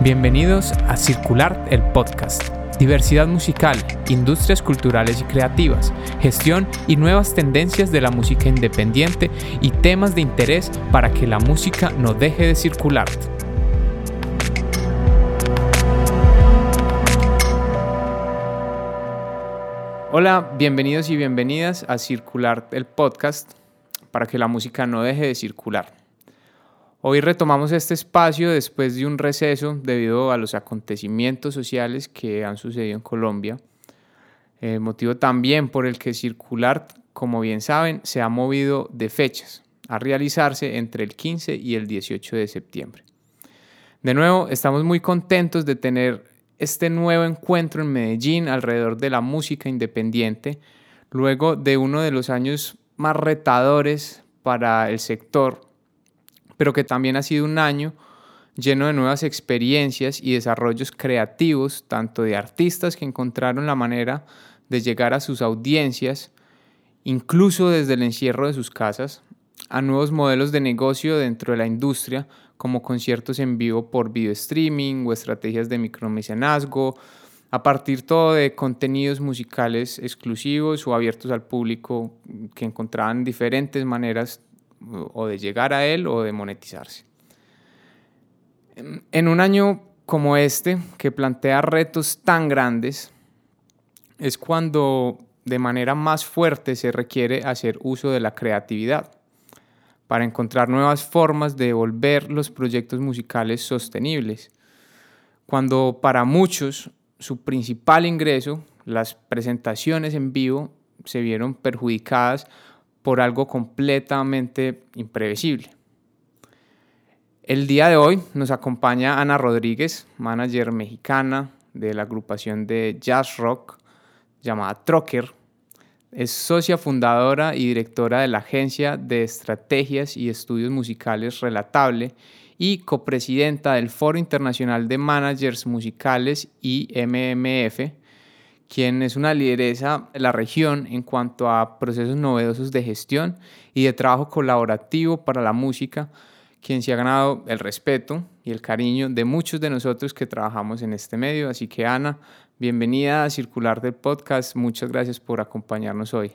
Bienvenidos a Circular el Podcast. Diversidad musical, industrias culturales y creativas, gestión y nuevas tendencias de la música independiente y temas de interés para que la música no deje de circular. Hola, bienvenidos y bienvenidas a Circular el Podcast para que la música no deje de circular. Hoy retomamos este espacio después de un receso debido a los acontecimientos sociales que han sucedido en Colombia, eh, motivo también por el que Circular, como bien saben, se ha movido de fechas a realizarse entre el 15 y el 18 de septiembre. De nuevo, estamos muy contentos de tener este nuevo encuentro en Medellín alrededor de la música independiente, luego de uno de los años más retadores para el sector pero que también ha sido un año lleno de nuevas experiencias y desarrollos creativos, tanto de artistas que encontraron la manera de llegar a sus audiencias, incluso desde el encierro de sus casas, a nuevos modelos de negocio dentro de la industria, como conciertos en vivo por video streaming o estrategias de micromecenazgo, a partir todo de contenidos musicales exclusivos o abiertos al público que encontraban diferentes maneras o de llegar a él o de monetizarse. En un año como este, que plantea retos tan grandes, es cuando de manera más fuerte se requiere hacer uso de la creatividad para encontrar nuevas formas de volver los proyectos musicales sostenibles. Cuando para muchos su principal ingreso, las presentaciones en vivo, se vieron perjudicadas por algo completamente imprevisible. El día de hoy nos acompaña Ana Rodríguez, manager mexicana de la agrupación de jazz rock llamada Trocker. Es socia fundadora y directora de la agencia de estrategias y estudios musicales Relatable y copresidenta del Foro Internacional de Managers Musicales IMMF, quien es una lideresa de la región en cuanto a procesos novedosos de gestión y de trabajo colaborativo para la música, quien se ha ganado el respeto y el cariño de muchos de nosotros que trabajamos en este medio. Así que Ana, bienvenida a Circular del Podcast. Muchas gracias por acompañarnos hoy.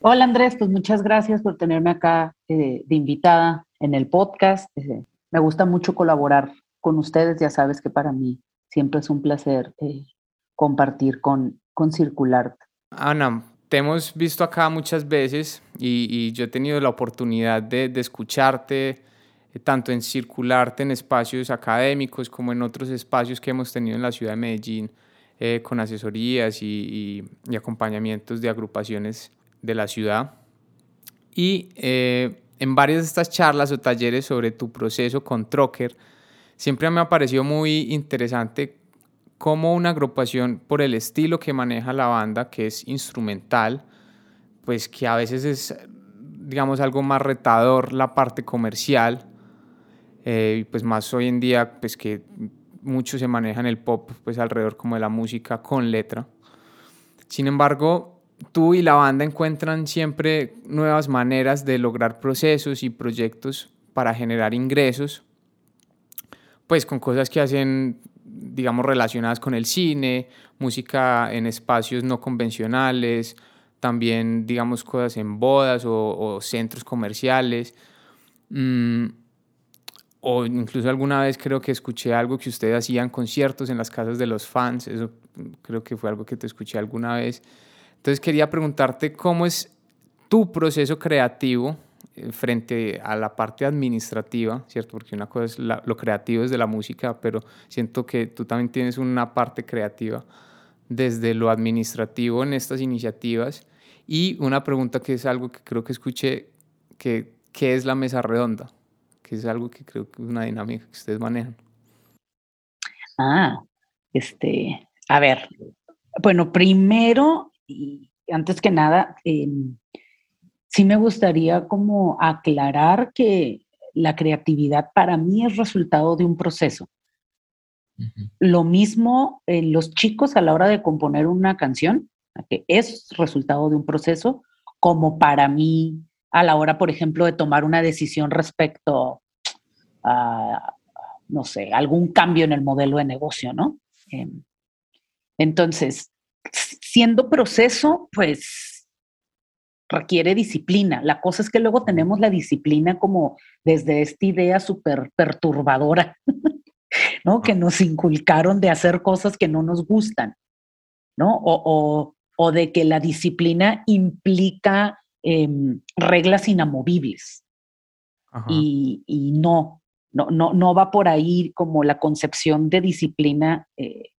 Hola Andrés, pues muchas gracias por tenerme acá eh, de invitada en el podcast. Eh, me gusta mucho colaborar con ustedes, ya sabes que para mí siempre es un placer eh, compartir con, con Circular. Ana, te hemos visto acá muchas veces y, yo he tenido la oportunidad de, escucharte eh, tanto en Circularte en espacios académicos como en otros espacios que hemos tenido en la ciudad de Medellín eh, con asesorías y, acompañamientos de agrupaciones de la ciudad. Y eh, en varias de estas charlas o talleres sobre tu proceso con Trocker, siempre me ha parecido muy interesante como una agrupación por el estilo que maneja la banda, que es instrumental, pues que a veces es, digamos, algo más retador la parte comercial, eh, pues más hoy en día, pues que mucho se maneja en el pop, pues alrededor como de la música con letra. Sin embargo, tú y la banda encuentran siempre nuevas maneras de lograr procesos y proyectos para generar ingresos, pues con cosas que hacen digamos, relacionadas con el cine, música en espacios no convencionales, también, digamos, cosas en bodas o, centros comerciales. Mm, o incluso alguna vez creo que escuché algo que ustedes hacían conciertos en las casas de los fans, eso creo que fue algo que te escuché alguna vez. Entonces quería preguntarte cómo es tu proceso creativo frente a la parte administrativa, ¿cierto? Porque una cosa es lo creativo desde la música, pero siento que tú también tienes una parte creativa desde lo administrativo en estas iniciativas. Y una pregunta que es algo que creo que escuché, que, ¿qué es la mesa redonda? Que es algo que creo que es una dinámica que ustedes manejan. Ah, este, a ver, bueno, primero y antes que nada, eh, sí me gustaría como aclarar que la creatividad para mí es resultado de un proceso. Lo mismo los chicos a la hora de componer una canción, que es resultado de un proceso, como para mí a la hora, por ejemplo, de tomar una decisión respecto a, no sé, algún cambio en el modelo de negocio, ¿no? Em, entonces, siendo proceso, pues requiere disciplina. La cosa es que luego tenemos la disciplina como desde esta idea súper perturbadora, ¿no? Que nos inculcaron de hacer cosas que no nos gustan, ¿no? O, de que la disciplina implica em, reglas inamovibles. Y, no, no, no, no va por ahí como la concepción de disciplina eh,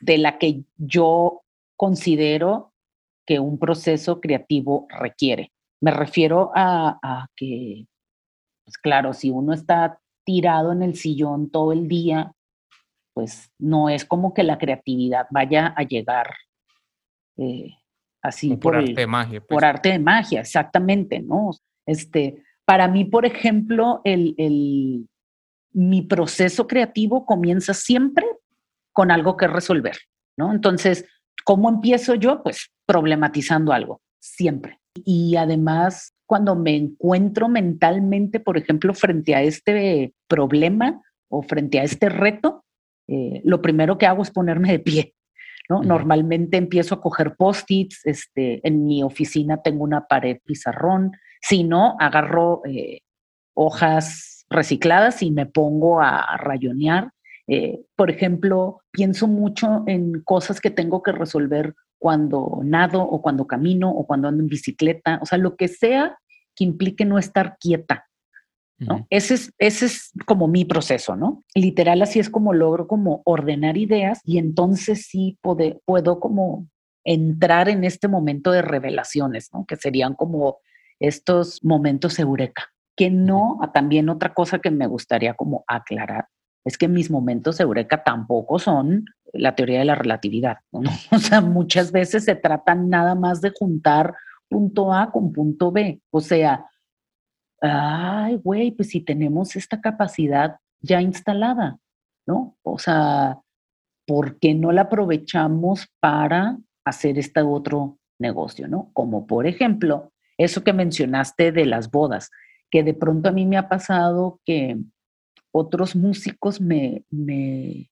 de la que yo considero que un proceso creativo requiere. Me refiero a, que, pues claro, si uno está tirado en el sillón todo el día, pues no es como que la creatividad vaya a llegar eh, así por, arte de magia. Pues. Por arte de magia, exactamente, ¿no? Este, para mí, por ejemplo, el, el, mi proceso creativo comienza siempre con algo que resolver, ¿no? Entonces, ¿cómo empiezo yo? Pues problematizando algo, siempre. Y además, cuando me encuentro mentalmente, por ejemplo, frente a este problema o frente a este reto, eh, lo primero que hago es ponerme de pie. ¿no? Normalmente empiezo a coger post-its, este, en mi oficina tengo una pared pizarrón, si no, agarro eh, hojas recicladas y me pongo a rayonear eh, por ejemplo, pienso mucho en cosas que tengo que resolver cuando nado o cuando camino o cuando ando en bicicleta, o sea, lo que sea que implique no estar quieta. ¿no? ese, es, ese es como mi proceso, ¿no? Literal, así es como logro como ordenar ideas y entonces sí puedo como entrar en este momento de revelaciones, ¿no? Que serían como estos momentos eureka. Que no, también otra cosa que me gustaría como aclarar, es que mis momentos eureka tampoco son la teoría de la relatividad. O sea, muchas veces se tratan nada más de juntar punto A con punto B. O sea, ay, güey, pues si tenemos esta capacidad ya instalada, ¿no? O sea, ¿por qué no la aprovechamos para hacer este otro negocio, ¿no? Como por ejemplo, eso que mencionaste de las bodas, que de pronto a mí me ha pasado que otros músicos me, me,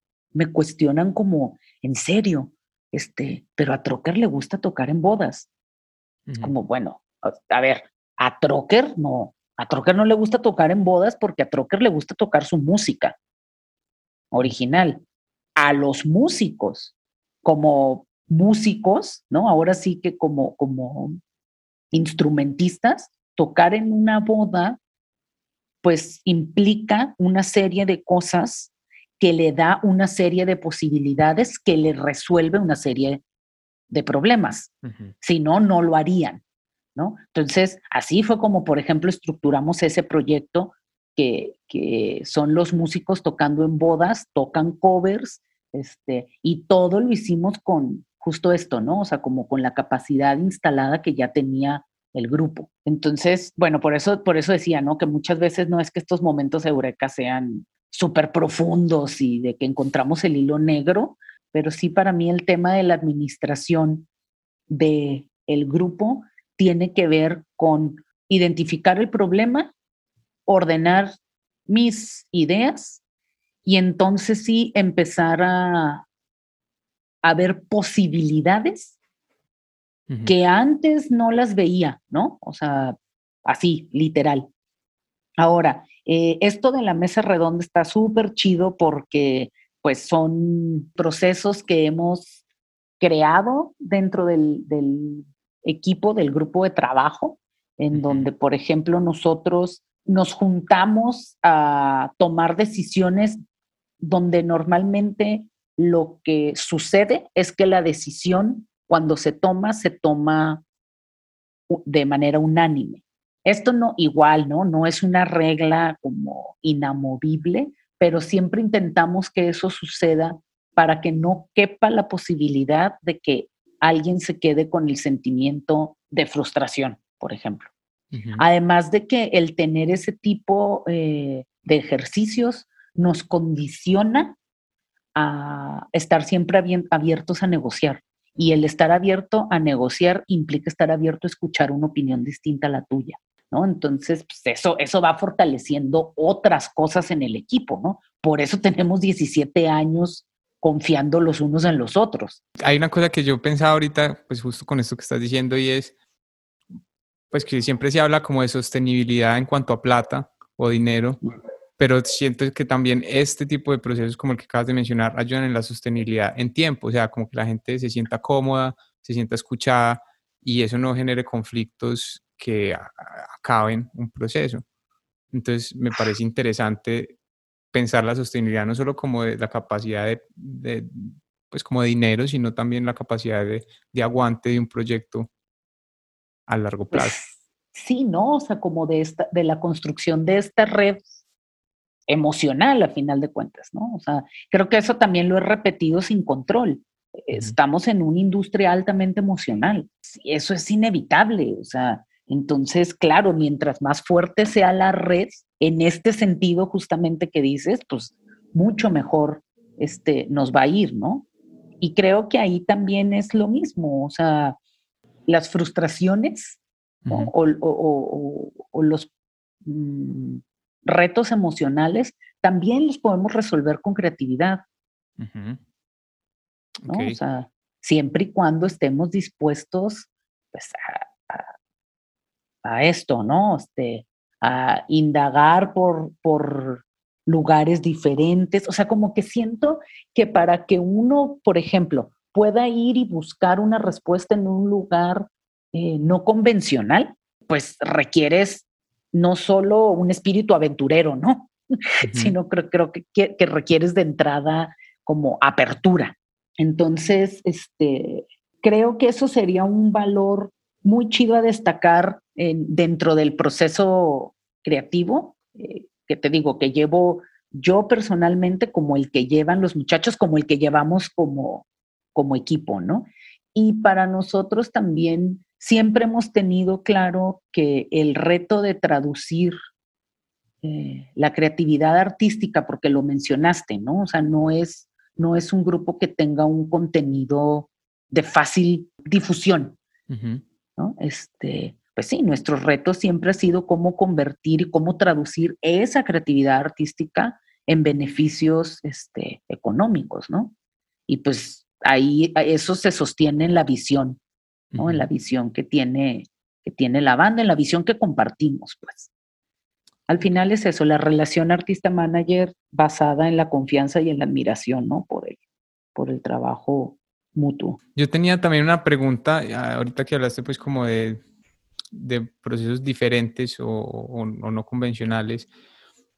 cuestionan como, en serio, este, pero a Trocker le gusta tocar en bodas. Es como, bueno, a ver, a Trocker no, a Trocker no le gusta tocar en bodas porque a Trocker le gusta tocar su música original. A los músicos, como músicos, ¿no? Ahora sí que como, como instrumentistas, tocar en una boda pues implica una serie de cosas que le da una serie de posibilidades que le resuelve una serie de problemas. Si no, no lo harían, ¿no? Entonces, así fue como, por ejemplo, estructuramos ese proyecto que, que son los músicos tocando en bodas, tocan covers, este, y todo lo hicimos con justo esto, ¿no? O sea, como con la capacidad instalada que ya tenía el grupo. Entonces, bueno, por eso, por eso decía, ¿no? Que muchas veces no es que estos momentos eureka sean súper profundos y de que encontramos el hilo negro, pero sí para mí el tema de la administración de el grupo tiene que ver con identificar el problema, ordenar mis ideas y entonces sí empezar a, a ver posibilidades que antes no las veía, ¿no? O sea, así, literal. Ahora, eh, esto de la mesa redonda está súper chido porque pues son procesos que hemos creado dentro del, equipo, del grupo de trabajo, en donde, por ejemplo, nosotros nos juntamos a tomar decisiones donde normalmente lo que sucede es que la decisión cuando se toma, se toma de manera unánime. Esto no igual, ¿no? No es una regla como inamovible, pero siempre intentamos que eso suceda para que no quepa la posibilidad de que alguien se quede con el sentimiento de frustración, por ejemplo. Además de que el tener ese tipo eh, de ejercicios nos condiciona a estar siempre abiertos a negociar. Y el estar abierto a negociar implica estar abierto a escuchar una opinión distinta a la tuya, ¿no? Entonces, pues eso, eso va fortaleciendo otras cosas en el equipo, ¿no? por eso tenemos 17 años confiando los unos en los otros. Hay una cosa que yo pensaba ahorita, pues justo con esto que estás diciendo, y es, pues que siempre se habla como de sostenibilidad en cuanto a plata o dinero, pero siento que también este tipo de procesos como el que acabas de mencionar ayudan en la sostenibilidad en tiempo, o sea, como que la gente se sienta cómoda, se sienta escuchada y eso no genere conflictos que acaben un proceso. Entonces, me parece interesante pensar la sostenibilidad no solo como de la capacidad de, pues como de dinero, sino también la capacidad de, aguante de un proyecto a largo pues, plazo. sí, ¿no? O sea, como de, esta, de la construcción de esta red emocional a final de cuentas, ¿no? O sea, creo que eso también lo he repetido sin control. Estamos en una industria altamente emocional. Eso es inevitable. O sea, entonces, claro, mientras más fuerte sea la red, en este sentido justamente que dices, pues mucho mejor este, nos va a ir, ¿no? Y creo que ahí también es lo mismo, o sea, las frustraciones o, los mm, retos emocionales también los podemos resolver con creatividad. ¿no? O sea, siempre y cuando estemos dispuestos pues, a, a esto, ¿no? Este, a indagar por, por lugares diferentes. O sea, como que siento que para que uno, por ejemplo, pueda ir y buscar una respuesta en un lugar eh, no convencional, pues requieres no solo un espíritu aventurero, ¿no? Sino creo, creo que, que, requieres de entrada como apertura. Entonces, este, creo que eso sería un valor muy chido a destacar dentro del proceso creativo, eh, que te digo, que llevo yo personalmente como el que llevan los muchachos, como el que llevamos como, como equipo, ¿no? Y para nosotros también siempre hemos tenido claro que el reto de traducir eh, la creatividad artística, porque lo mencionaste, ¿no? O sea, no es, no es un grupo que tenga un contenido de fácil difusión. Este, pues sí, nuestro reto siempre ha sido cómo convertir y cómo traducir esa creatividad artística en beneficios este, económicos, ¿no? Y pues ahí eso se sostiene en la visión, ¿no? En la visión que tiene, que tiene la banda, en la visión que compartimos, pues. Al final es eso, la relación artista-manager basada en la confianza y en la admiración, ¿no? Por el, por el trabajo mutuo. Yo tenía también una pregunta, ahorita que hablaste pues como de, de procesos diferentes o, no convencionales,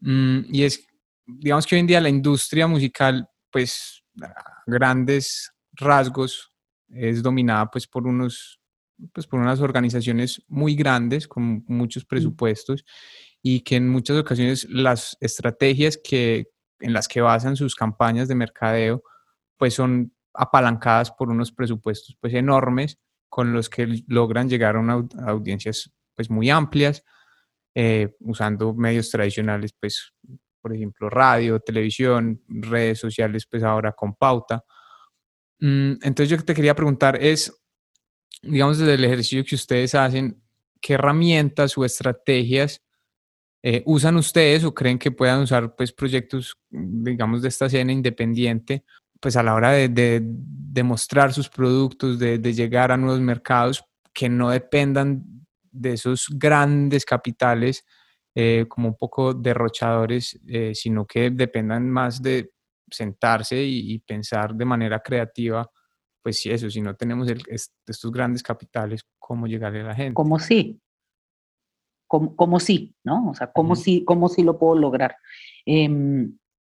mm, y es, digamos que hoy en día la industria musical pues a grandes rasgos es dominada pues por unos pues por unas organizaciones muy grandes con muchos presupuestos y que en muchas ocasiones las estrategias que en las que basan sus campañas de mercadeo pues son apalancadas por unos presupuestos pues enormes con los que logran llegar a, una, audiencias pues muy amplias eh, usando medios tradicionales pues por ejemplo radio, televisión, redes sociales pues ahora con pauta. Mm, entonces yo te quería preguntar es, digamos desde el ejercicio que ustedes hacen, ¿qué herramientas o estrategias eh, usan ustedes o creen que puedan usar pues proyectos digamos de esta escena independiente pues a la hora de, de, mostrar sus productos, de, llegar a nuevos mercados que no dependan de esos grandes capitales eh, como un poco derrochadores, eh, sino que dependan más de sentarse y, pensar de manera creativa, pues sí, eso, si no tenemos estos grandes capitales, ¿cómo llegarle a la gente? Como sí, como, como sí, ¿no? O sea, ¿cómo, sí, cómo sí lo puedo lograr? Eh,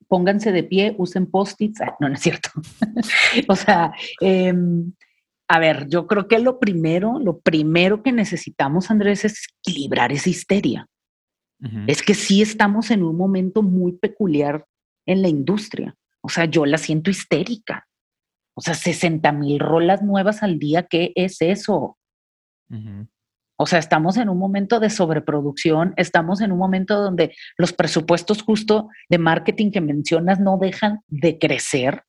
pónganse de pie, usen post-its. Ah, no, no es cierto. o sea, em, a ver, yo creo que lo primero, lo primero que necesitamos, Andrés, es equilibrar esa histeria. Es que sí estamos en un momento muy peculiar en la industria. O sea, yo la siento histérica. O sea, 60 mil rolas nuevas al día, ¿qué es eso? O sea, estamos en un momento de sobreproducción, estamos en un momento donde los presupuestos justo de marketing que mencionas no dejan de crecer,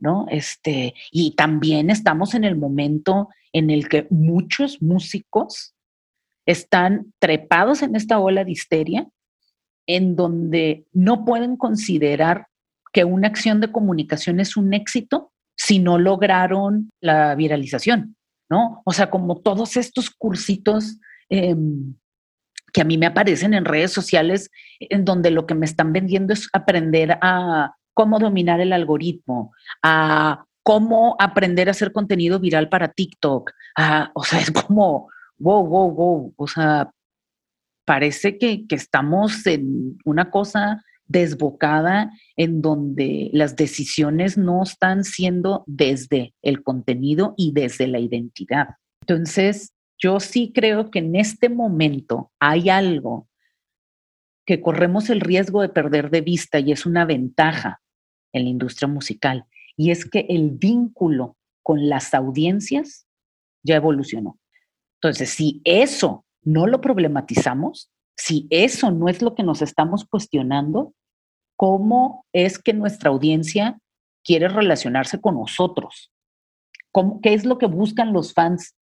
¿no? Este, y también estamos en el momento en el que muchos músicos están trepados en esta ola de histeria en donde no pueden considerar que una acción de comunicación es un éxito si no lograron la viralización, ¿no? O sea, como todos estos cursitos em, que a mí me aparecen en redes sociales, en donde lo que me están vendiendo es aprender a cómo dominar el algoritmo, a cómo aprender a hacer contenido viral para TikTok. o sea, es como, wow, wow, wow. O sea, parece que, que estamos en una cosa desbocada en donde las decisiones no están siendo desde el contenido y desde la identidad. Entonces, yo sí creo que en este momento hay algo que corremos el riesgo de perder de vista y es una ventaja en la industria musical, y es que el vínculo con las audiencias ya evolucionó. Entonces, si eso no lo problematizamos, si eso no es lo que nos estamos cuestionando, ¿cómo es que nuestra audiencia quiere relacionarse con nosotros? ¿Cómo, ¿Qué es lo que buscan los fans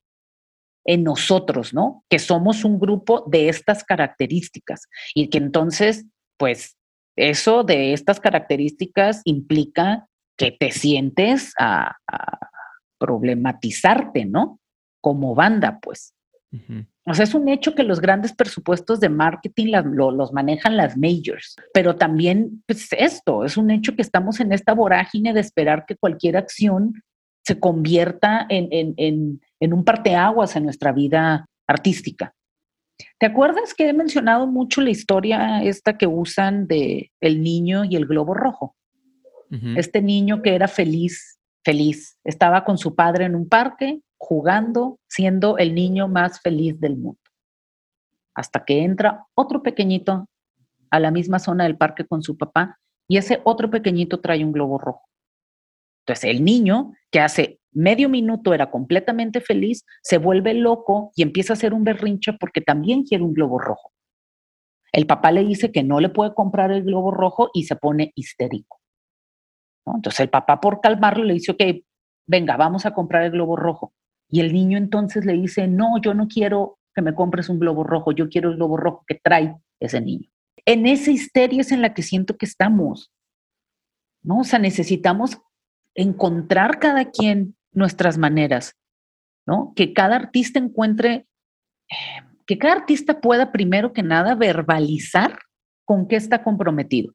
en nosotros, ¿no? Que somos un grupo de estas características y que entonces, pues, eso de estas características implica que te sientes a, problematizarte, ¿no? Como banda, pues. O sea, es un hecho que los grandes presupuestos de marketing los manejan las majors, pero también, pues esto, es un hecho que estamos en esta vorágine de esperar que cualquier acción se convierta en, en, en un parteaguas en nuestra vida artística. ¿Te acuerdas que he mencionado mucho la historia esta que usan de el niño y el globo rojo? Este niño que era feliz, feliz, estaba con su padre en un parque jugando, siendo el niño más feliz del mundo. Hasta que entra otro pequeñito a la misma zona del parque con su papá y ese otro pequeñito trae un globo rojo. Entonces el niño que hace medio minuto era completamente feliz, se vuelve loco y empieza a hacer un berrinche porque también quiere un globo rojo. El papá le dice que no le puede comprar el globo rojo y se pone histérico. Entonces el papá por calmarlo le dice, ok, venga, vamos a comprar el globo rojo. Y el niño entonces le dice, no, yo no quiero que me compres un globo rojo, yo quiero el globo rojo que trae ese niño. En esa histeria es en la que siento que estamos. ¿no? O sea, necesitamos encontrar cada quien nuestras maneras, ¿no? Que cada artista encuentre, eh, que cada artista pueda primero que nada verbalizar con qué está comprometido,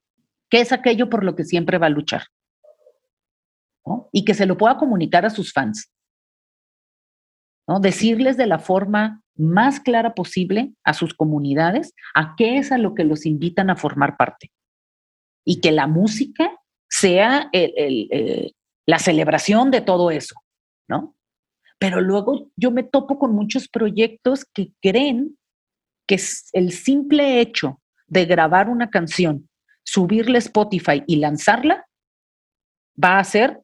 qué es aquello por lo que siempre va a luchar, Y que se lo pueda comunicar a sus fans, ¿no? Decirles de la forma más clara posible a sus comunidades a qué es a lo que los invitan a formar parte. Y que la música sea eh, la celebración de todo eso. ¿no? Pero luego yo me topo con muchos proyectos que creen que el simple hecho de grabar una canción, subirla a Spotify y lanzarla, va a ser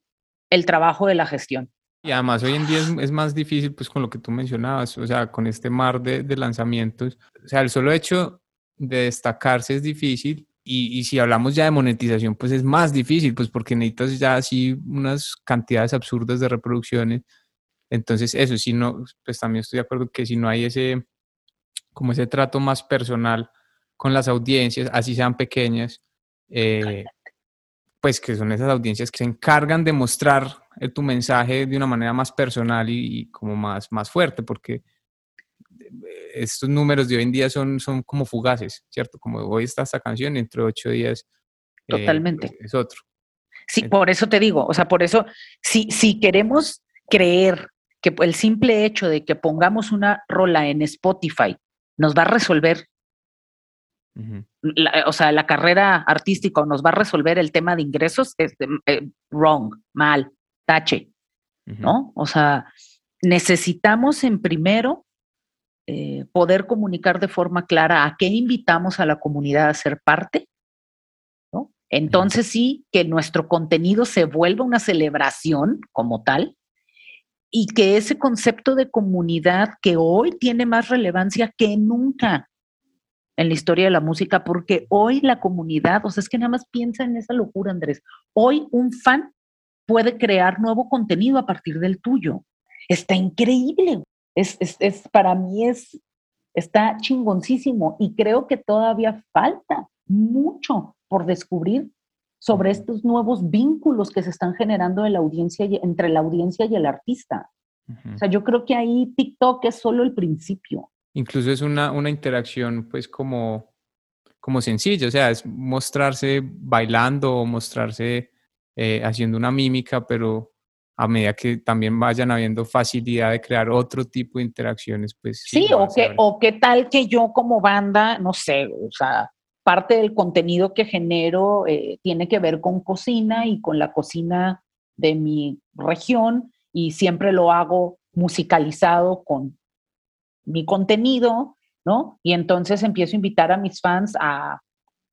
el trabajo de la gestión. Y además hoy en día es, más difícil, pues con lo que tú mencionabas, o sea, con este mar de, de lanzamientos, o sea, el solo hecho de destacarse es difícil y, y, si hablamos ya de monetización, pues es más difícil, pues porque necesitas ya así unas cantidades absurdas de reproducciones. Entonces, eso, si no, pues también estoy de acuerdo que si no hay ese, como ese trato más personal con las audiencias, así sean pequeñas, eh, pues que son esas audiencias que se encargan de mostrar eh, tu mensaje de una manera más personal y, y como más, más fuerte, porque estos números de hoy en día son, son como fugaces, ¿cierto? Como hoy está esta canción, dentro de ocho días eh, Totalmente. es otro. Sí, por eso te digo, o sea, por eso, si, si queremos creer que el simple hecho de que pongamos una rola en Spotify nos va a resolver, o sea, la carrera artística nos va a resolver el tema de ingresos, es eh, wrong, mal, tache, ¿no? O sea, necesitamos en primero eh, poder comunicar de forma clara a qué invitamos a la comunidad a ser parte. ¿no? Entonces sí, que nuestro contenido se vuelva una celebración como tal y que ese concepto de comunidad que hoy tiene más relevancia que nunca en la historia de la música, porque hoy la comunidad, o sea, es que nada más piensa en esa locura, Andrés. Hoy un fan puede crear nuevo contenido a partir del tuyo. Está increíble es, es, para mí es, está chingoncísimo y creo que todavía falta mucho por descubrir sobre estos nuevos vínculos que se están generando en la audiencia entre la audiencia y el artista. O sea, yo creo que ahí TikTok es solo el principio. Incluso es una, una interacción pues como, como sencilla, o sea, es mostrarse bailando o mostrarse eh, haciendo una mímica, pero a medida que también vayan habiendo facilidad de crear otro tipo de interacciones, pues... Sí, o, que, o qué tal que yo como banda, no sé, o sea, parte del contenido que genero eh, tiene que ver con cocina y con la cocina de mi región y siempre lo hago musicalizado con mi contenido, ¿no? Y entonces empiezo a invitar a mis fans a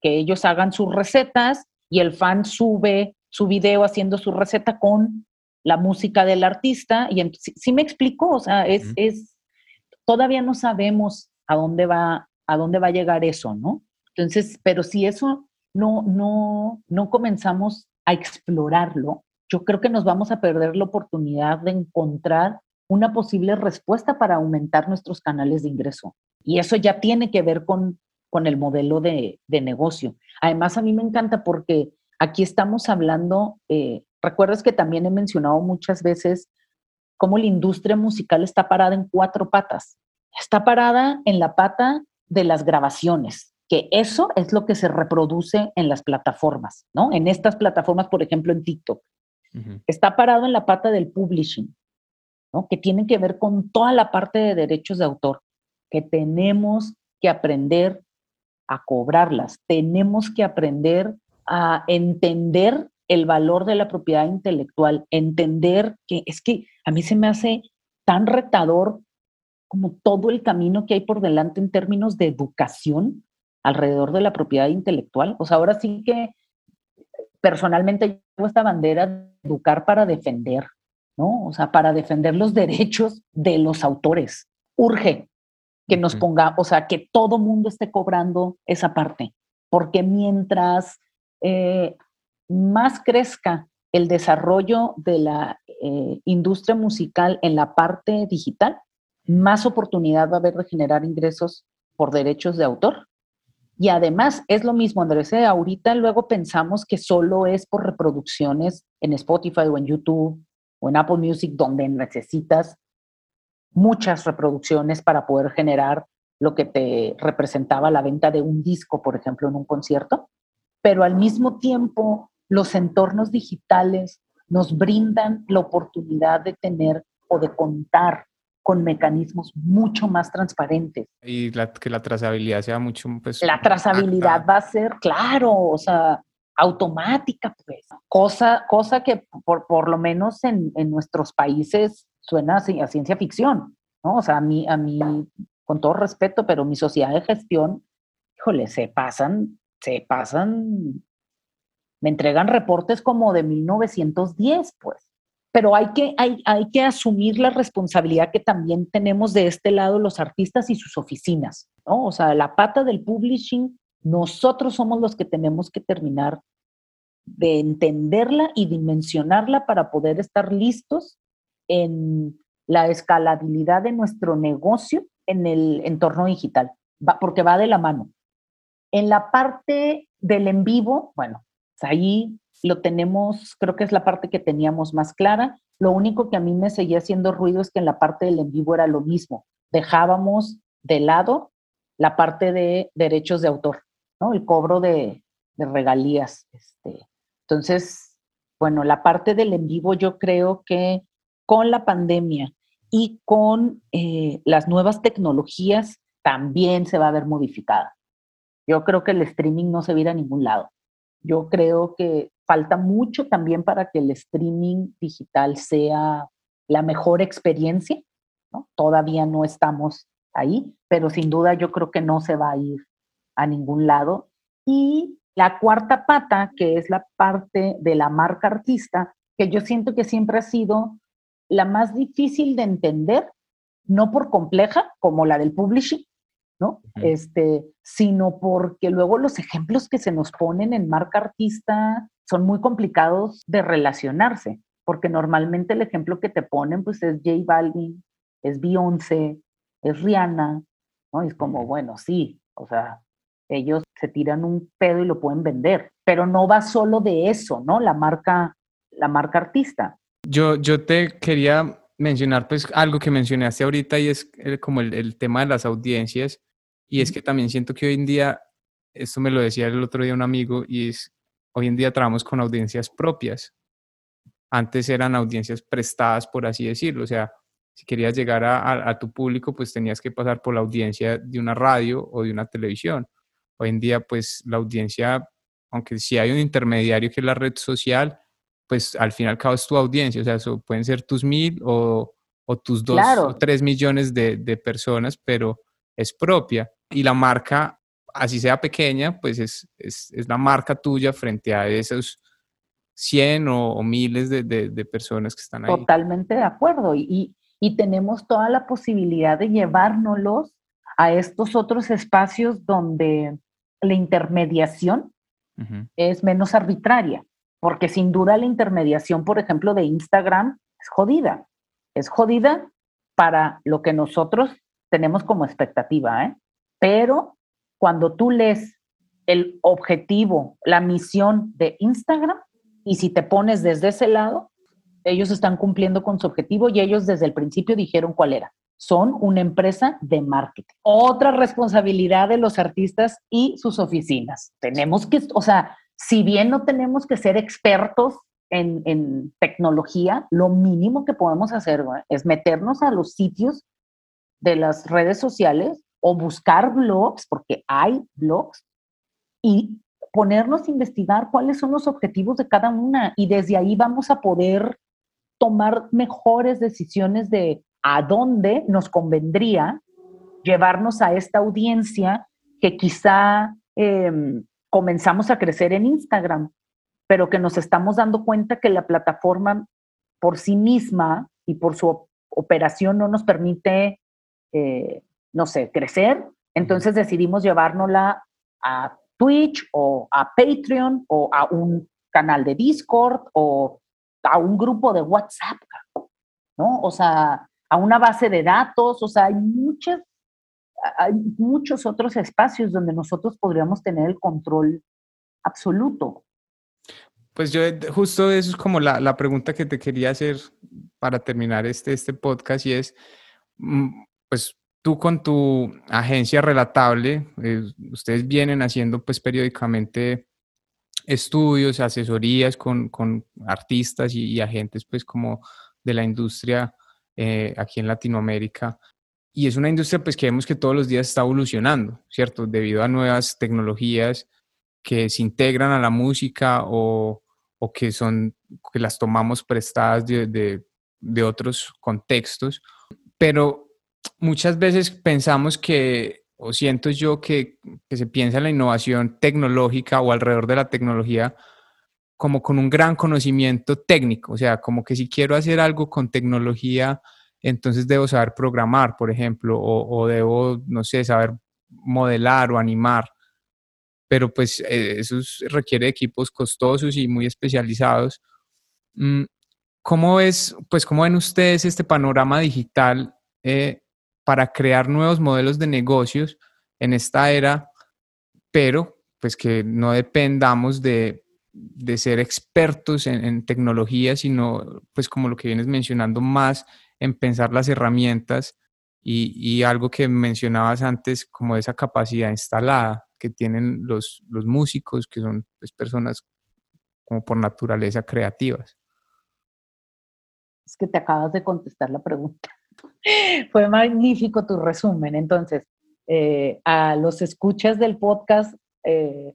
que ellos hagan sus recetas y el fan sube su video haciendo su receta con la música del artista. Y si, me explico, o sea, es, es, todavía no sabemos a dónde va, a dónde va a llegar eso, ¿no? Entonces, pero si eso no, no, no comenzamos a explorarlo, yo creo que nos vamos a perder la oportunidad de encontrar una posible respuesta para aumentar nuestros canales de ingreso. Y eso ya tiene que ver con, con el modelo de, de negocio. Además, a mí me encanta porque aquí estamos hablando, eh, recuerdas que también he mencionado muchas veces cómo la industria musical está parada en cuatro patas. Está parada en la pata de las grabaciones, que eso es lo que se reproduce en las plataformas, ¿no? En estas plataformas, por ejemplo, en TikTok. Está parado en la pata del publishing, Que tiene que ver con toda la parte de derechos de autor, que tenemos que aprender a cobrarlas, tenemos que aprender a entender el valor de la propiedad intelectual, entender que es que a mí se me hace tan retador como todo el camino que hay por delante en términos de educación alrededor de la propiedad intelectual. O sea, ahora sí que personalmente llevo esta bandera de educar para defender, ¿no? O sea, para defender los derechos de los autores. Urge que nos ponga, o sea, que todo mundo esté cobrando esa parte, porque mientras eh, más crezca el desarrollo de la eh, industria musical en la parte digital, más oportunidad va a haber de generar ingresos por derechos de autor. Y además es lo mismo, Andrés, ¿eh? ahorita luego pensamos que solo es por reproducciones en Spotify o en YouTube o en Apple Music donde necesitas muchas reproducciones para poder generar lo que te representaba la venta de un disco, por ejemplo, en un concierto pero al mismo tiempo los entornos digitales nos brindan la oportunidad de tener o de contar con mecanismos mucho más transparentes. Y que la trazabilidad sea mucho, pues... La trazabilidad va a ser, claro, o sea, automática, pues. Cosa, cosa que por, por lo menos en, en nuestros países suena a, ciencia ficción, ¿no? O sea, a mí, a mí, con todo respeto, pero mi sociedad de gestión, híjole, se pasan se pasan, me entregan reportes como de 1910, pues. Pero hay que, hay, hay que asumir la responsabilidad que también tenemos de este lado los artistas y sus oficinas, ¿no? O sea, la pata del publishing, nosotros somos los que tenemos que terminar de entenderla y dimensionarla para poder estar listos en la escalabilidad de nuestro negocio en el entorno digital, porque va de la mano. En la parte del en vivo, bueno, pues ahí lo tenemos, creo que es la parte que teníamos más clara. Lo único que a mí me seguía haciendo ruido es que en la parte del en vivo era lo mismo. Dejábamos de lado la parte de derechos de autor, El cobro de, regalías. Este. Entonces, bueno, la parte del en vivo yo creo que con la pandemia y con eh, las nuevas tecnologías también se va a ver modificada. Yo creo que el streaming no se va a a ningún lado. Yo creo que falta mucho también para que el streaming digital sea la mejor experiencia. Todavía no estamos ahí, pero sin duda yo creo que no se va a ir a ningún lado. Y la cuarta pata, que es la parte de la marca artista, que yo siento que siempre ha sido la más difícil de entender, no por compleja como la del publishing, este, sino porque luego los ejemplos que se nos ponen en marca artista son muy complicados de relacionarse, porque normalmente el ejemplo que te ponen pues es J Balvin, es Beyoncé, es Rihanna, ¿no? es como, bueno, sí, o sea, ellos se tiran un pedo y lo pueden vender, pero no va solo de eso, ¿no? La marca, la marca artista. Yo, yo te quería mencionar pues algo que mencionaste ahorita y es como el, el tema de las audiencias y es que también siento que hoy en día, esto me lo decía el otro día un amigo y es, hoy en día trabajamos con audiencias propias. Antes eran audiencias prestadas, por así decirlo, o sea, si querías llegar a, a, tu público, pues tenías que pasar por la audiencia de una radio o de una televisión. Hoy en día, pues la audiencia, aunque sí hay un intermediario que es la red social, pues al final cabo es tu audiencia, o sea, eso pueden ser tus mil o, o tus dos o tres millones de, de, personas, pero es propia. Y la marca, así sea pequeña, pues es, es, es la marca tuya frente a esos 100 o, o miles de, de, personas que están ahí. Totalmente de acuerdo. Y, y tenemos toda la posibilidad de llevárnoslos a estos otros espacios donde la intermediación es menos arbitraria, porque sin duda la intermediación, por ejemplo, de Instagram es jodida. Es jodida para lo que nosotros tenemos como expectativa, ¿eh? Pero cuando tú lees el objetivo, la misión de Instagram, y si te pones desde ese lado, ellos están cumpliendo con su objetivo y ellos desde el principio dijeron cuál era. Son una empresa de marketing. Otra responsabilidad de los artistas y sus oficinas. Tenemos que, o sea, si bien no tenemos que ser expertos en, en tecnología, lo mínimo que podemos hacer es meternos a los sitios de las redes sociales o buscar blogs, porque hay blogs, y ponernos a investigar cuáles son los objetivos de cada una y desde ahí vamos a poder tomar mejores decisiones de a dónde nos convendría llevarnos a esta audiencia que quizá em, comenzamos a crecer en Instagram, pero que nos estamos dando cuenta que la plataforma por sí misma y por su operación no nos permite, eh, no sé, crecer. Entonces decidimos llevárnosla a Twitch o a Patreon o a un canal de Discord o a un grupo de WhatsApp, ¿no? O sea, a una base de datos, o sea, hay muchas, hay muchos otros espacios donde nosotros podríamos tener el control absoluto. Pues yo justo eso es como la, la pregunta que te quería hacer para terminar este, este podcast y es, mm, pues tú con tu agencia relatable, eh, ustedes vienen haciendo pues periódicamente estudios, asesorías con, con artistas y, agentes pues como de la industria eh, aquí en Latinoamérica. Y es una industria pues que vemos que todos los días está evolucionando, ¿cierto? Debido a nuevas tecnologías que se integran a la música o, o que son, que las tomamos prestadas de, de, de otros contextos. Pero muchas veces pensamos que o siento yo que, se piensa en la innovación tecnológica o alrededor de la tecnología como con un gran conocimiento técnico, o sea, como que si quiero hacer algo con tecnología, entonces debo saber programar, por ejemplo, o, debo, no sé, saber modelar o animar, pero pues eh, eso requiere equipos costosos y muy especializados. Mm, ¿Cómo es, pues, cómo ven ustedes este panorama digital eh, para crear nuevos modelos de negocios en esta era, pero pues que no dependamos de, de ser expertos en, tecnología, sino pues como lo que vienes mencionando más en pensar las herramientas y, y, algo que mencionabas antes como esa capacidad instalada que tienen los, los músicos, que son pues, personas como por naturaleza creativas. Es que te acabas de contestar la pregunta. Fue magnífico tu resumen. Entonces, eh, a los escuchas del podcast, eh,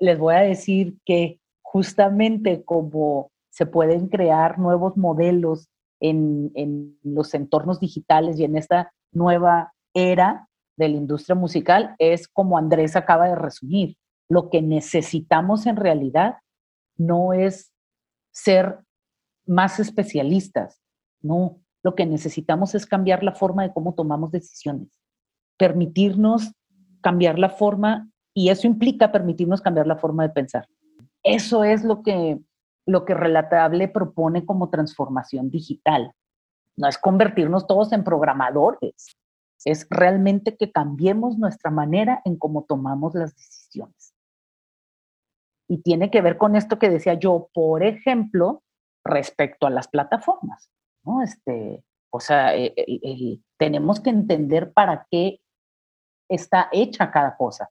les voy a decir que justamente como se pueden crear nuevos modelos en, en, los entornos digitales y en esta nueva era de la industria musical, es como Andrés acaba de resumir. Lo que necesitamos en realidad no es ser más especialistas, no, lo que necesitamos es cambiar la forma de cómo tomamos decisiones, permitirnos cambiar la forma y eso implica permitirnos cambiar la forma de pensar. Eso es lo que, lo que Relatable propone como transformación digital. No es convertirnos todos en programadores, es realmente que cambiemos nuestra manera en cómo tomamos las decisiones. Y tiene que ver con esto que decía yo, por ejemplo, respecto a las plataformas. ¿no? Este, o sea, e, tenemos que entender para qué está hecha cada cosa,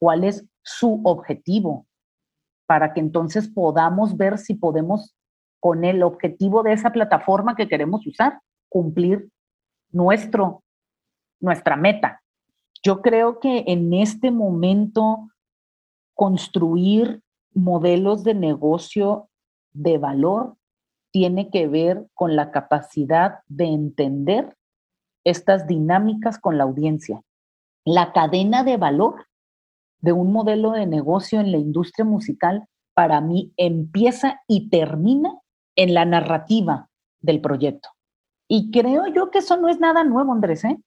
cuál es su objetivo, para que entonces podamos ver si podemos, con el objetivo de esa plataforma que queremos usar, cumplir nuestro, nuestra meta. Yo creo que en este momento construir modelos de negocio de valor tiene que ver con la capacidad de entender estas dinámicas con la audiencia. La cadena de valor de un modelo de negocio en la industria musical para mí empieza y termina en la narrativa del proyecto. Y creo yo que eso no es nada nuevo, Andrés, ¿eh?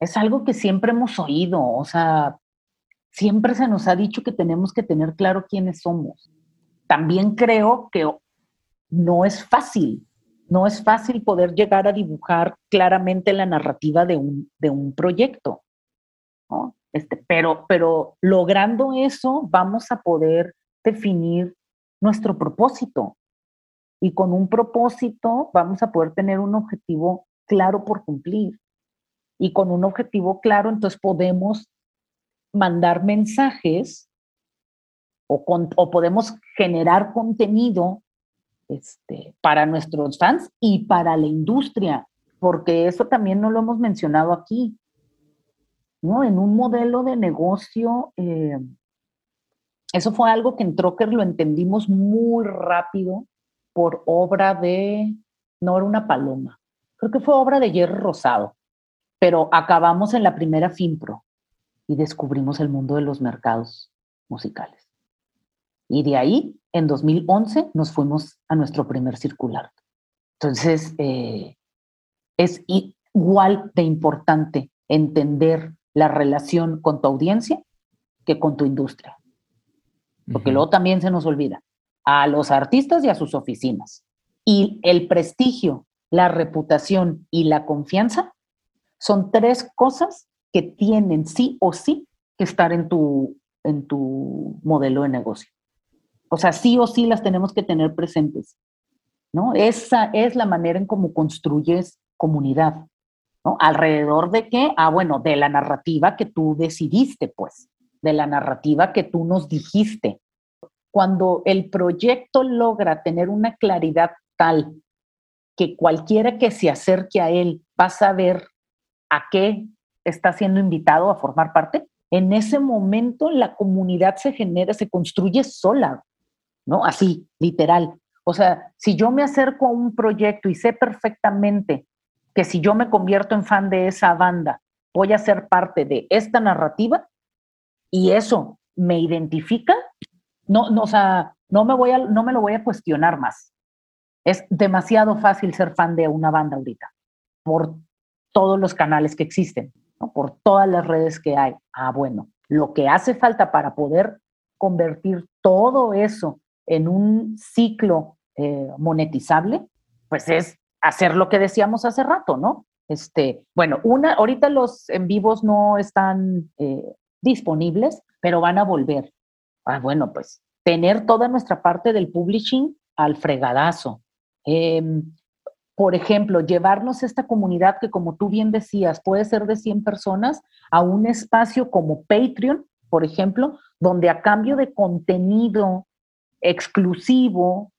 Es algo que siempre hemos oído, o sea, siempre se nos ha dicho que tenemos que tener claro quiénes somos. También creo que no es fácil, no es fácil poder llegar a dibujar claramente la narrativa de un, de un proyecto. Este, pero, pero logrando eso vamos a poder definir nuestro propósito. Y con un propósito vamos a poder tener un objetivo claro por cumplir. Y con un objetivo claro, entonces podemos mandar mensajes o, o podemos generar contenido este, para nuestros fans y para la industria, porque eso también no lo hemos mencionado aquí. ¿No? En un modelo de negocio, eh, eso fue algo que en Trocker lo entendimos muy rápido por obra de, no era una paloma, creo que fue obra de Jerry Rosado, pero acabamos en la primera FinPro y descubrimos el mundo de los mercados musicales. Y de ahí, en 2011, nos fuimos a nuestro primer circular. Entonces, eh, es igual de importante entender la relación con tu audiencia que con tu industria. Porque luego también se nos olvida a los artistas y a sus oficinas. Y el prestigio, la reputación y la confianza son tres cosas que tienen sí o sí que estar en tu, en tu modelo de negocio. O sea, sí o sí las tenemos que tener presentes. ¿no? Esa es la manera en cómo construyes comunidad. ¿No? ¿Alrededor de qué? Ah, bueno, de la narrativa que tú decidiste, pues, de la narrativa que tú nos dijiste. Cuando el proyecto logra tener una claridad tal que cualquiera que se acerque a él va a saber a qué está siendo invitado a formar parte, en ese momento la comunidad se genera, se construye sola, ¿no? Así, literal. O sea, si yo me acerco a un proyecto y sé perfectamente que si yo me convierto en fan de esa banda, voy a ser parte de esta narrativa y eso me identifica, no, no, o sea, no me, voy a, no me lo voy a cuestionar más. Es demasiado fácil ser fan de una banda ahorita, por todos los canales que existen, por todas las redes que hay. Ah, bueno, lo que hace falta para poder convertir todo eso en un ciclo eh, monetizable, pues es hacer lo que decíamos hace rato, ¿no? Este, bueno, una, ahorita los en vivos no están eh, disponibles, pero van a volver. Ah, bueno, pues tener toda nuestra parte del publishing al fregadazo. Em, por ejemplo, llevarnos esta comunidad que, como tú bien decías, puede ser de 100 personas a un espacio como Patreon, por ejemplo, donde a cambio de contenido exclusivo,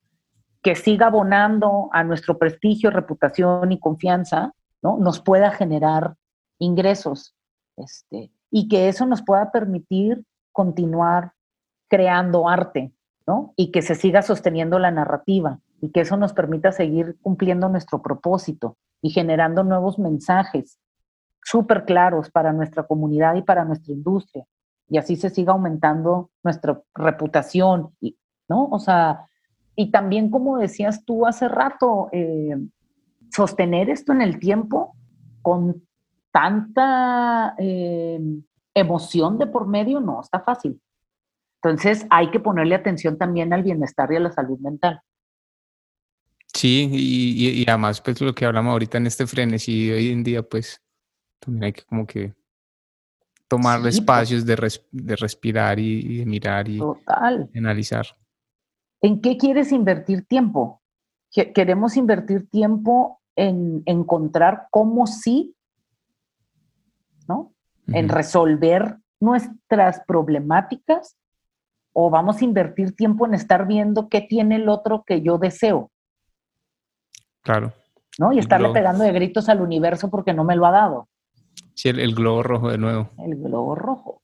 que siga abonando a nuestro prestigio, reputación y confianza, ¿no? Nos pueda generar ingresos, este, y que eso nos pueda permitir continuar creando arte, ¿no? Y que se siga sosteniendo la narrativa y que eso nos permita seguir cumpliendo nuestro propósito y generando nuevos mensajes súper claros para nuestra comunidad y para nuestra industria. Y así se siga aumentando nuestra reputación, ¿no? O sea, y también, como decías tú hace rato, eh, sostener esto en el tiempo con tanta eh, emoción de por medio no está fácil. Entonces hay que ponerle atención también al bienestar y a la salud mental. Sí, y, y, además pues lo que hablamos ahorita en este frenesí hoy en día, pues también hay que como que tomar Sí, pues. espacios de, res- de respirar y, y de mirar y Total. analizar. ¿En qué quieres invertir tiempo? Que- Queremos invertir tiempo en encontrar cómo sí, ¿no? En resolver nuestras problemáticas o vamos a invertir tiempo en estar viendo qué tiene el otro que yo deseo, Claro. ¿no? Y El estarle globo. pegando de gritos al universo porque no me lo ha dado. Sí, el, el globo rojo de nuevo. el globo rojo.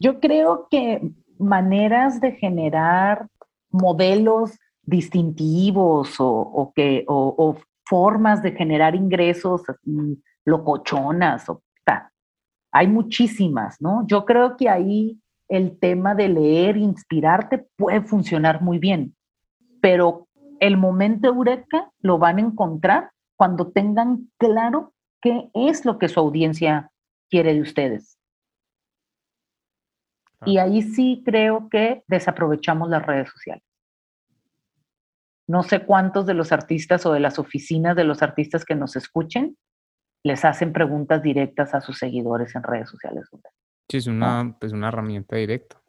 Yo creo que maneras de generar modelos distintivos o, que, o, formas de generar ingresos así, locochonas, o, hay muchísimas, ¿no? Yo creo que ahí el tema de leer, inspirarte puede funcionar muy bien, pero el momento eureka lo van a encontrar cuando tengan claro qué es lo que su audiencia quiere de ustedes. Y ahí sí creo que desaprovechamos las redes sociales. No sé cuántos de los artistas o de las oficinas de los artistas que nos escuchen les hacen preguntas directas a sus seguidores en redes sociales. Sí, es una, pues una herramienta directa.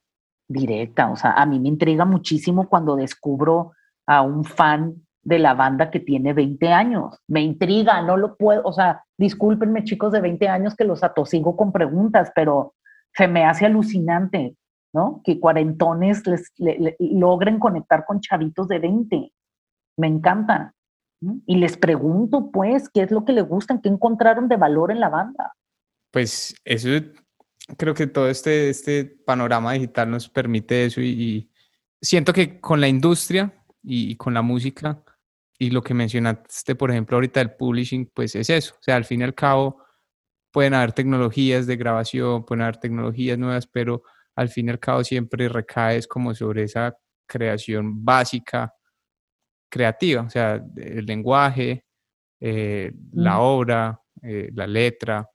Directa, o sea, a mí me intriga muchísimo cuando descubro a un fan de la banda que tiene 20 años. Me intriga, no lo puedo, o sea, discúlpenme chicos de 20 años que los atosigo con preguntas, pero se me hace alucinante, ¿no? Que cuarentones les, le- le- logren conectar con chavitos de 20. Me encanta. Y les pregunto, pues, qué es lo que les gusta, qué encontraron de valor en la banda. Pues eso, creo que todo este, este panorama digital nos permite eso y, y siento que con la industria y, y con la música y lo que mencionaste, por ejemplo, ahorita del publishing, pues es eso. O sea, al fin y al cabo pueden haber tecnologías de grabación, pueden haber tecnologías nuevas, pero al fin y al cabo siempre recaes como sobre esa creación básica creativa, o sea, el lenguaje, eh, la Mm. obra, eh, la letra,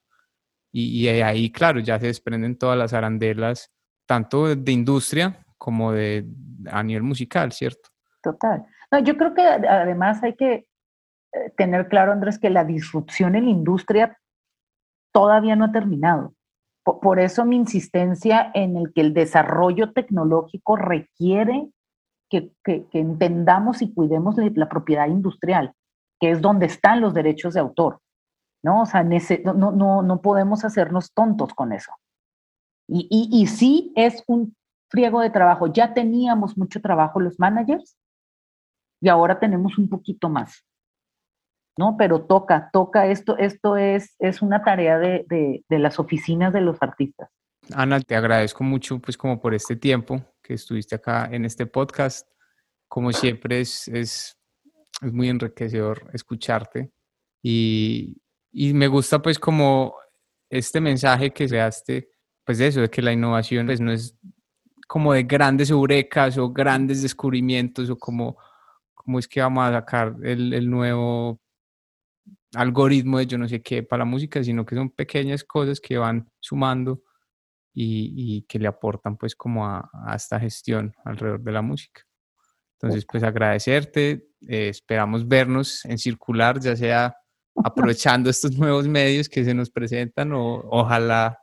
y, y ahí, claro, ya se desprenden todas las arandelas, tanto de industria como de a nivel musical, ¿cierto? Total. No, yo creo que ad- además hay que eh, tener claro, Andrés, que la disrupción en la industria todavía no ha terminado. Po- Por, eso mi insistencia en el que el desarrollo tecnológico requiere que, entendamos y cuidemos la, propiedad industrial, que es donde están los derechos de autor. ¿no? O sea, no- no, no podemos hacernos tontos con eso. Y, y, y sí es un friego de trabajo. Ya teníamos mucho trabajo los managers y ahora tenemos un poquito más. ¿No? Pero toca, toca, esto, esto es, es una tarea de, de, de las oficinas de los artistas. Ana, te agradezco mucho pues como por este tiempo que estuviste acá en este podcast. Como siempre es, es, es muy enriquecedor escucharte y, y me gusta pues como este mensaje que creaste, pues de eso, de que la innovación pues no es como de grandes eurecas o grandes descubrimientos o como, como es que vamos a sacar el, el nuevo algoritmo de yo no sé qué para la música, sino que son pequeñas cosas que van sumando y, y que le aportan pues como a, a, esta gestión alrededor de la música. Entonces pues agradecerte, eh, esperamos vernos en circular, ya sea aprovechando estos nuevos medios que se nos presentan o ojalá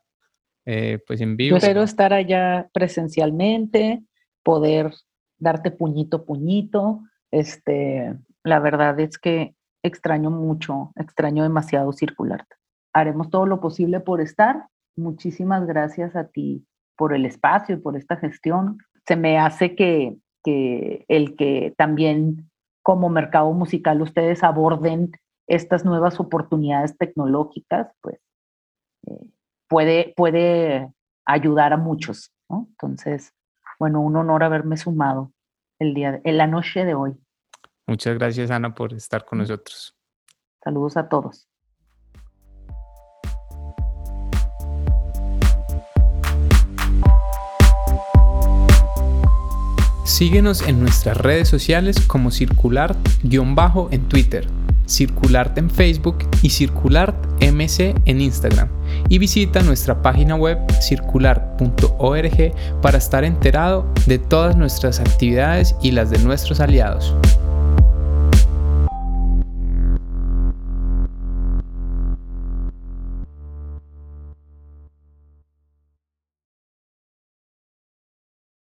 eh, pues en vivo. Yo espero estar allá presencialmente, poder darte puñito puñito. Este, la verdad es que extraño mucho, extraño demasiado circularte. Haremos todo lo posible por estar. Muchísimas gracias a ti por el espacio y por esta gestión. Se me hace que, que el que también como mercado musical ustedes aborden estas nuevas oportunidades tecnológicas, pues eh, puede, puede ayudar a muchos. Entonces, bueno, un honor haberme sumado el día, en la noche de hoy. Muchas gracias, Ana, por estar con nosotros. Saludos a todos. Síguenos en nuestras redes sociales como circular-bajo en Twitter, circularte en Facebook y circulart-mc en Instagram. Y visita nuestra página web circular.org para estar enterado de todas nuestras actividades y las de nuestros aliados.